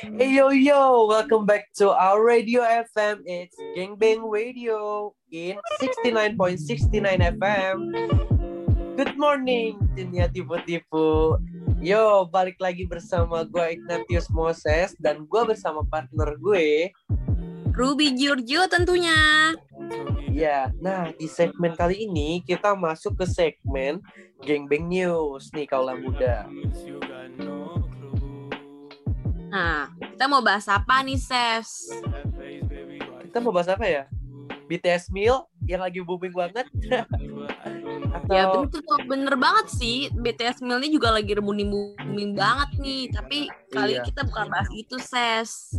Hey yo yo, welcome back to our radio FM. It's Gangbang Radio in 69.69 FM. Good morning, dunia tipu-tipu. Yo, balik lagi bersama gue Ignatius Moses dan gue bersama partner gue. Ruby Giorgio tentunya. Ya, nah di segmen kali ini kita masuk ke segmen Gangbang News nih kaulah muda. Nah, kita mau bahas apa nih, Ses? Kita mau bahas apa ya? BTS Meal yang lagi booming banget. Atau... Ya bener, bener banget sih. BTS Meal ini juga lagi booming booming banget nih. Tapi kali Iya. kita bukan bahas itu, Ses.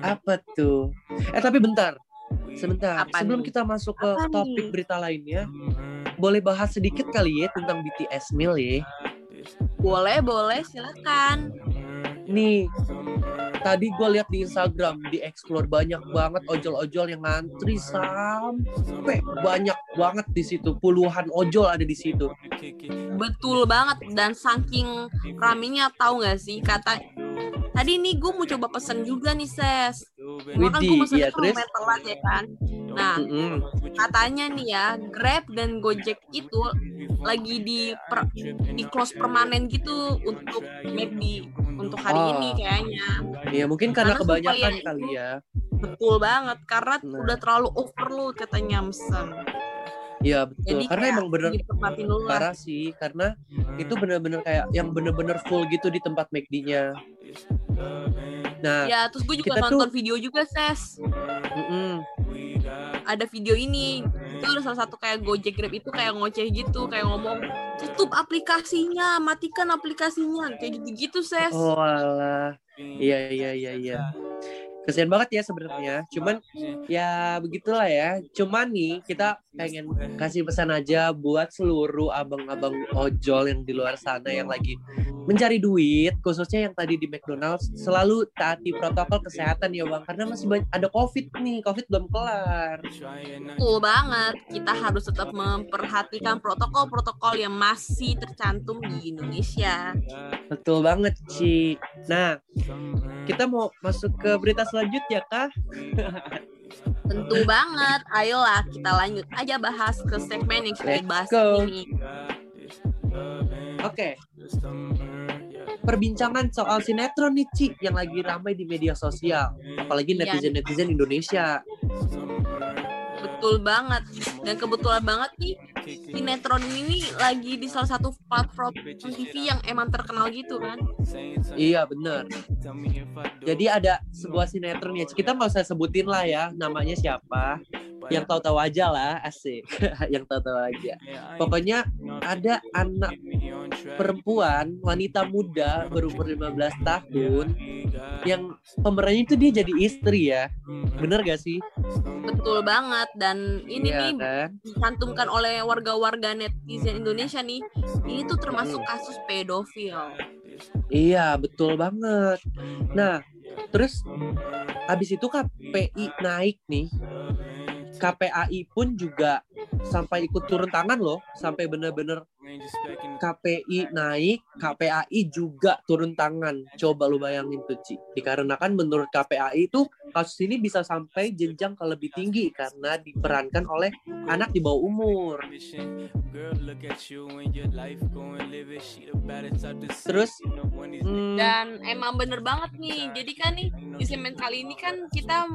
Apa tuh? Eh tapi bentar. Sebentar. Apa Sebelum nih? kita masuk ke Apa topik nih? berita lainnya, boleh bahas sedikit kali ya tentang BTS Meal ya. Boleh, boleh, silakan. Nih, tadi gue lihat di Instagram di explore banyak banget ojol-ojol yang ngantri sampai banyak banget di situ. Puluhan ojol ada di situ. Betul banget dan saking ramenya tahu nggak sih kata tadi nih gue mau coba pesen juga nih ses cuma kan gue pesen iya, terus? telat ya kan nah Mm-mm. katanya nih ya Grab dan Gojek itu lagi di per- di close permanen gitu untuk McD untuk hari Oh. ini kayaknya Ya mungkin karena Karena kebanyakan supaya kali ya. betul banget karena Nah. udah terlalu overload katanya mesen Iya betul. jadi karena emang bener parah sih karena itu bener-bener kayak yang bener-bener full gitu di tempat McD-nya. Nah, ya terus gue juga nonton tuh- video juga ses mm-mm. ada video ini itu ada salah satu kayak Gojek Grab itu kayak ngoceh gitu kayak ngomong tutup aplikasinya matikan aplikasinya kayak gitu-gitu ses oh alah. Iya iya iya iya. Kesian banget ya sebenarnya. Cuman ya begitulah ya. Cuman nih kita pengen kasih pesan aja buat seluruh abang-abang ojol yang di luar sana yang lagi mencari duit, khususnya yang tadi di McDonald's selalu taati protokol kesehatan ya bang, karena masih banyak ada COVID nih, COVID belum kelar. betul banget kita harus tetap memperhatikan protokol-protokol yang masih tercantum di Indonesia Betul banget Ci. Nah, kita mau masuk ke berita selanjutnya kah? tentu banget ayolah kita lanjut aja bahas ke segmen yang kita bahas go. ini Oke. Perbincangan soal sinetron nih Ci yang lagi ramai di media sosial, apalagi Iya. netizen-netizen Indonesia. betul banget dan kebetulan banget nih sinetron ini lagi di salah satu platform TV yang emang terkenal gitu kan Iya bener. Jadi ada sebuah sinetron ya, kita nggak usah sebutin lah ya namanya siapa. Yang tahu-tahu aja lah, asik. yang tahu-tahu aja. Pokoknya ada anak perempuan, wanita muda berumur 15 tahun yang pemerannya itu dia jadi istri ya. Bener gak sih? betul banget dan ini Iya nih kan? dicantumkan oleh warga-warga netizen Indonesia nih ini tuh termasuk kasus pedofil Iya, betul banget. Nah, terus habis itu KPI naik nih. KPAI pun juga sampai ikut turun tangan loh, sampai bener-bener KPI naik, KPAI juga turun tangan. Coba lu bayangin tuh, Ci. Dikarenakan menurut KPAI itu kasus ini bisa sampai jenjang ke lebih tinggi karena diperankan oleh anak di bawah umur. Terus hmm, dan emang bener banget nih jadi kan nih di segmen kali ini kan kita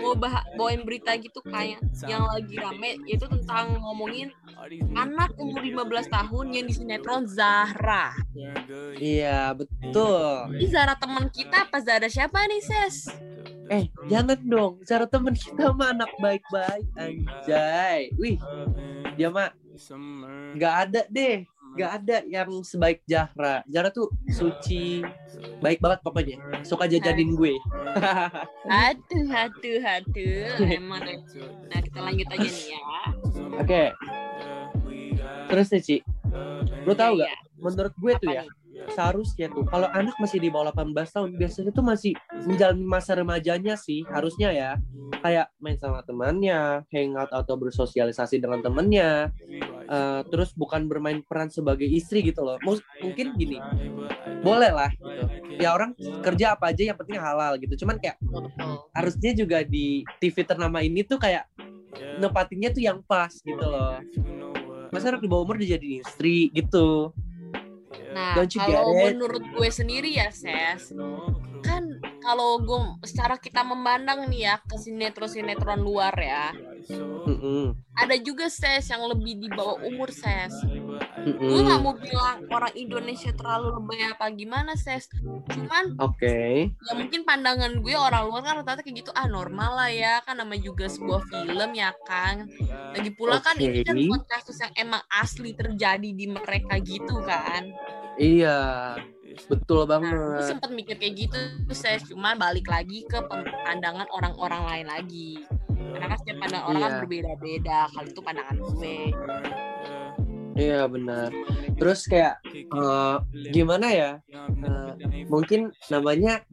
mau bah bawain berita gitu kayak yang lagi rame yaitu tentang ngomongin anak umur 15 tahun yang di sinetron Zahra iya betul. ini Zahra teman kita apa Zahra siapa nih Ses? Eh, jangan dong. Cara temen kita mah anak baik-baik, anjay. Wih, dia mah nggak ada deh. Nggak ada yang sebaik Zahra. Zahra tuh suci, baik banget pokoknya. Suka jajanin gue. Aduh, aduh, aduh. Emang. Nah, kita lanjut aja nih ya. Oke. Terus nih, Ci. Lu tahu Iya, gak? Menurut gue tuh ya, nih? seharusnya tuh kalau anak masih di bawah 18 tahun biasanya tuh masih menjalani masa remajanya sih harusnya ya. Kayak main sama temannya hangout atau bersosialisasi dengan temannya eh, terus bukan bermain peran sebagai istri gitu loh. Mus- mungkin gini boleh lah gitu. Ya orang kerja apa aja yang penting halal gitu. Cuman kayak harusnya juga di TV ternama ini tuh kayak nempatinnya tuh yang pas gitu loh. Masa anak di bawah umur dijadiin istri gitu Nah, kalau menurut gue sendiri ya, Ses, kan kalau gue secara kita memandang nih ya ke sinetron-sinetron luar ya, Mm-mm. ada juga Ses yang lebih di bawah umur, Ses. Gue Mm-mm. nggak mau bilang orang Indonesia terlalu lebay apa gimana, Ses. Cuman oke ya mungkin pandangan gue orang luar kan rata-rata kayak gitu, ah normal lah ya, kan nama juga sebuah film ya kan. Lagi pula kan ini kan buat kasus yang emang asli terjadi di mereka gitu kan. iya betul Nah, gue banget sempet mikir kayak gitu, saya cuma balik lagi ke pandangan orang-orang lain lagi. Karena kan setiap pandangan orang kan Iya. berbeda-beda. Kali itu pandangan gue. Iya benar. Terus kayak eh, gimana ya? Eh, mungkin namanya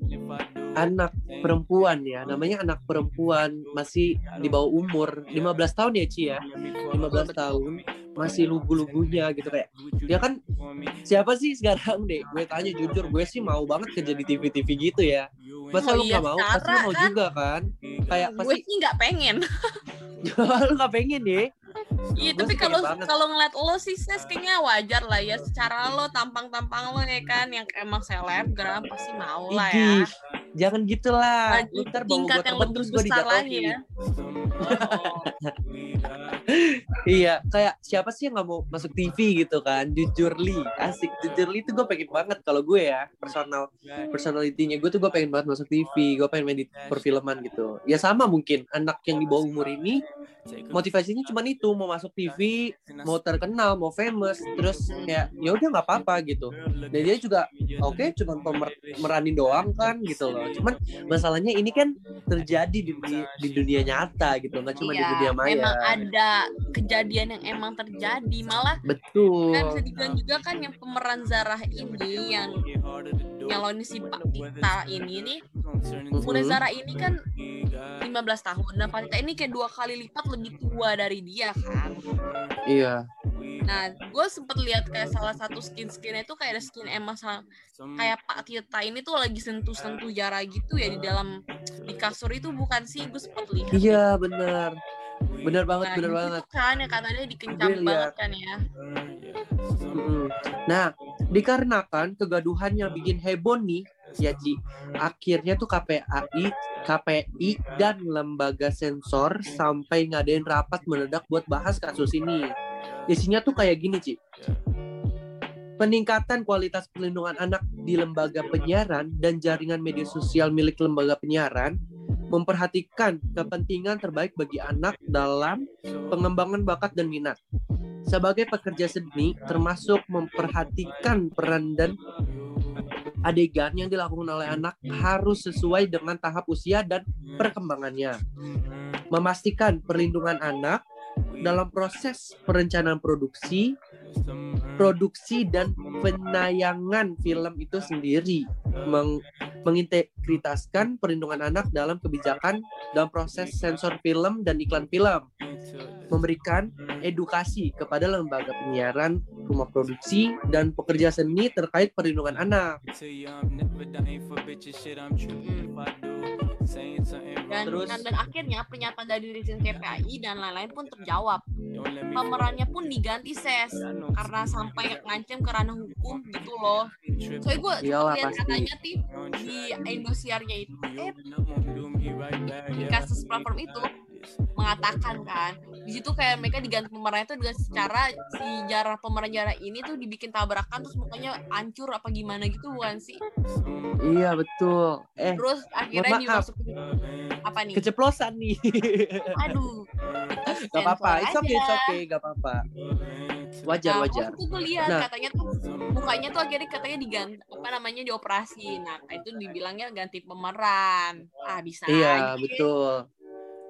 anak perempuan ya. Namanya anak perempuan masih di bawah umur. 15 tahun ya Ci ya? 15 tahun masih lugu-lugunya gitu. Kayak ya kan siapa sih sekarang deh gue tanya jujur gue sih mau banget kerja di TV-TV gitu ya. Masa Oh lu iya, nggak mau? Pasti lu mau kan? juga kan? Kayak gue pasti sih nggak pengen. lu nggak pengen deh Iya, tapi kalau kalau ngeliat lo sih ses kayaknya wajar lah ya. Secara lo tampang-tampang lo ya kan yang emang selebgram pasti mau lah ya. Jangan gitulah Lagi lu ntar tingkat yang lebih terus besar lagi ya. Oh. Iya, kayak siapa sih yang nggak mau masuk TV gitu kan? Jujurly, asik. Jujurly itu gue pengen banget kalau gue ya personal personalitinya gue tuh gue pengen banget masuk TV, gue pengen main di perfilman gitu. Ya sama mungkin anak yang di bawah umur ini motivasinya cuma itu mau masuk TV, mau terkenal, mau famous, terus kayak ya udah nggak apa-apa gitu. Dan dia juga oke cuma pemer- meranin doang kan gitu loh. Cuman masalahnya ini kan terjadi di, di, di dunia nyata gitu, nggak cuma di Iya, dunia maya. emang ada kejadian yang emang terjadi. Malah Betul. kan bisa dibilang juga kan yang pemeran Zarah ini yang nyalonin si Pak Tita ini nih Bunda Mhm. Zara ini kan 15 tahun dan Pak Tita ini kayak dua kali lipat lebih tua dari dia kan Iya. nah gue sempet lihat kayak salah satu skin skinnya itu kayak ada skin sa- kayak Pak Tita ini tuh lagi sentuh-sentuh Zara gitu ya di dalam di kasur itu bukan sih gue sempet lihat Iya benar. Benar banget, nah, benar gitu banget. kan ya katanya lihat. banget kan ya Mm-mm. Nah, dikarenakan kegaduhan yang bikin heboh nih, ya Ci, akhirnya tuh KPAI, KPI dan lembaga sensor sampai ngadain rapat mendadak buat bahas kasus ini. Isinya tuh kayak gini, Ci. Peningkatan kualitas perlindungan anak di lembaga penyiaran dan jaringan media sosial milik lembaga penyiaran memperhatikan kepentingan terbaik bagi anak dalam pengembangan bakat dan minat. Sebagai pekerja seni, termasuk memperhatikan peran dan adegan yang dilakukan oleh anak harus sesuai dengan tahap usia dan perkembangannya. Memastikan perlindungan anak dalam proses perencanaan produksi, produksi dan penayangan film itu sendiri, meng- mengintegritaskan perlindungan anak dalam kebijakan dalam proses sensor film dan iklan film, memberikan edukasi kepada lembaga penyiaran, rumah produksi, dan pekerja seni terkait perlindungan anak. dan, Terus- dan, dan akhirnya pernyataan dari dirjen KPI dan lain-lain pun terjawab. Pemerannya pun diganti ses karena sampai ngancem ke ranah hukum gitu loh. Soalnya gue lihat katanya ti di Indosiarnya itu. eh di kasus platform itu mengatakan kan di situ kayak mereka diganti pemerannya itu dengan secara si jarah pemeran jarah ini tuh dibikin tabrakan terus mukanya hancur apa gimana gitu bukan sih Iya betul. Eh, terus akhirnya dimasukin apa nih keceplosan nih. aduh gak apa-apa, it's okay, it's okay, gak apa-apa. Wajar, Nah, wajar. itu gue lihat Nah. katanya tuh mukanya tuh akhirnya katanya diganti apa namanya dioperasi. Nah, itu dibilangnya ganti pemeran. Ah, bisa Iya, aja. betul.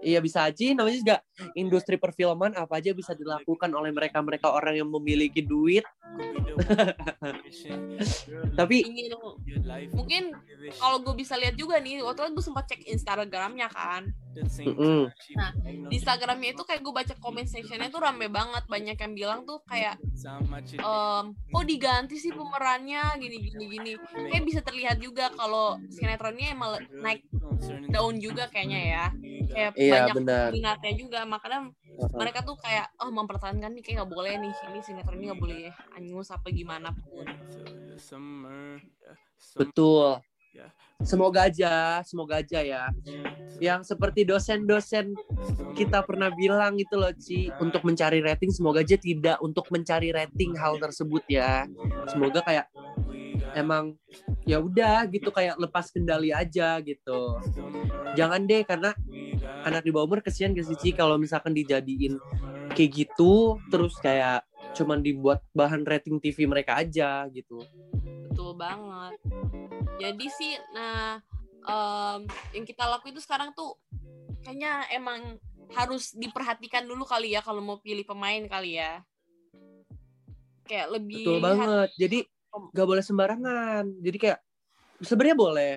Iya bisa aja. Namanya juga industri perfilman. Apa aja bisa dilakukan oleh mereka-mereka orang yang memiliki duit. Tapi Ini. Mungkin kalau gue bisa lihat juga nih, waktu itu gue sempat cek Instagramnya kan. Mm-mm. di Instagramnya itu kayak gue baca comment sectionnya tuh rame banget. Banyak yang bilang tuh kayak em kok diganti sih pemerannya? Gini gini gini. Kayak bisa terlihat juga kalau sinetronnya emang naik daun juga kayaknya ya kayak Iya, banyak benar. minatnya juga makanya mereka tuh kayak oh mempertahankan nih kayak nggak boleh nih ini sinetron ini nggak boleh anyus apa gimana pun Betul. Semoga aja, semoga aja ya. Yang seperti dosen-dosen kita pernah bilang itu loh Ci, untuk mencari rating semoga aja tidak untuk mencari rating hal tersebut ya. Semoga kayak emang ya udah gitu kayak lepas kendali aja gitu. Jangan deh karena anak di bawah umur kesian gak sih Ci kalau misalkan dijadiin kayak gitu terus kayak cuman dibuat bahan rating TV mereka aja gitu. betul banget jadi sih nah em, yang kita lakuin itu sekarang tuh kayaknya emang harus diperhatikan dulu kali ya kalau mau pilih pemain kali ya kayak lebih Betul banget. Jadi nggak boleh sembarangan. Jadi kayak sebenarnya boleh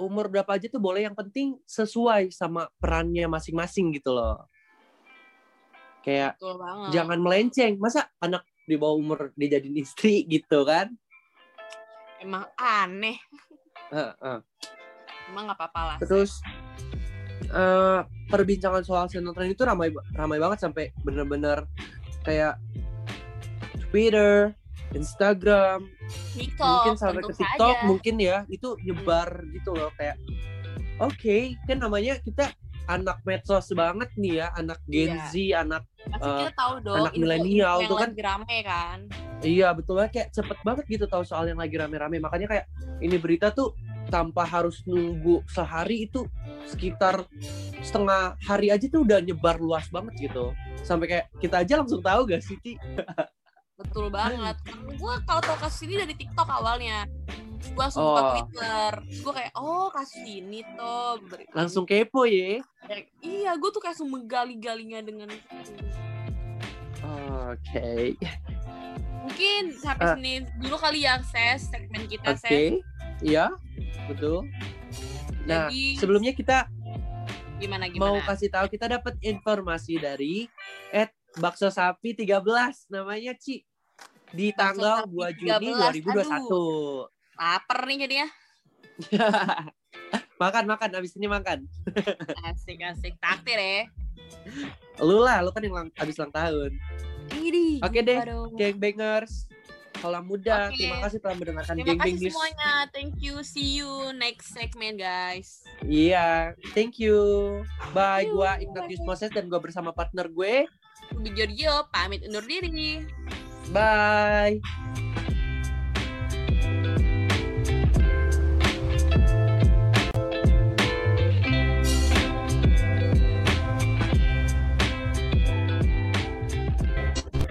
umur berapa aja tuh boleh. Yang penting sesuai sama perannya masing-masing gitu loh. Kayak jangan melenceng. Masa anak di bawah umur dijadiin istri gitu kan? emang aneh Heeh. emang nggak apa-apa lah Terus eh perbincangan soal sinetron itu ramai ramai banget sampai bener-bener kayak Twitter, Instagram, TikTok mungkin sampai ke TikTok saja. mungkin ya itu nyebar gitu loh kayak oke kan namanya kita anak medsos banget nih ya anak Gen Iya. Z anak pasti kita tahu dong anak milenial tuh kan. rame kan iya betul banget kayak cepet banget gitu tahu soal yang lagi rame-rame makanya kayak ini berita tuh tanpa harus nunggu sehari itu sekitar setengah hari aja tuh udah nyebar luas banget gitu sampai kayak kita aja langsung tahu gak sih Ci? betul banget. Gue kalau tau kasus ini dari TikTok awalnya. Gue langsung buka Oh. Twitter. Gue kayak oh kasus ini tuh Ber- langsung kepo ya iya gue tuh kayak langsung menggali-galinya dengan oke. Mungkin sampai Ah. sini dulu kali ya ses segmen kita oke. Ses iya betul. Nah Jadi- sebelumnya kita gimana mau gimana kasih tahu kita dapat informasi dari at bakso sapi 13 namanya Ci di tanggal Sapi 2 Juni 13, 2021. lapar nih jadinya makan makan abis ini makan. asik asik takdir ya Lu lah, lu kan yang lang- abis ulang tahun. Ini Oke deh, aduh. Gangbangers. Kalau muda, Oke. terima kasih telah mendengarkan Terima Gangbang kasih semuanya. Thank you. See you next segment, guys. Iya, thank you. Bye, gua Ignatius. Moses dan gua bersama partner gue. Giorgio pamit undur diri. Bye.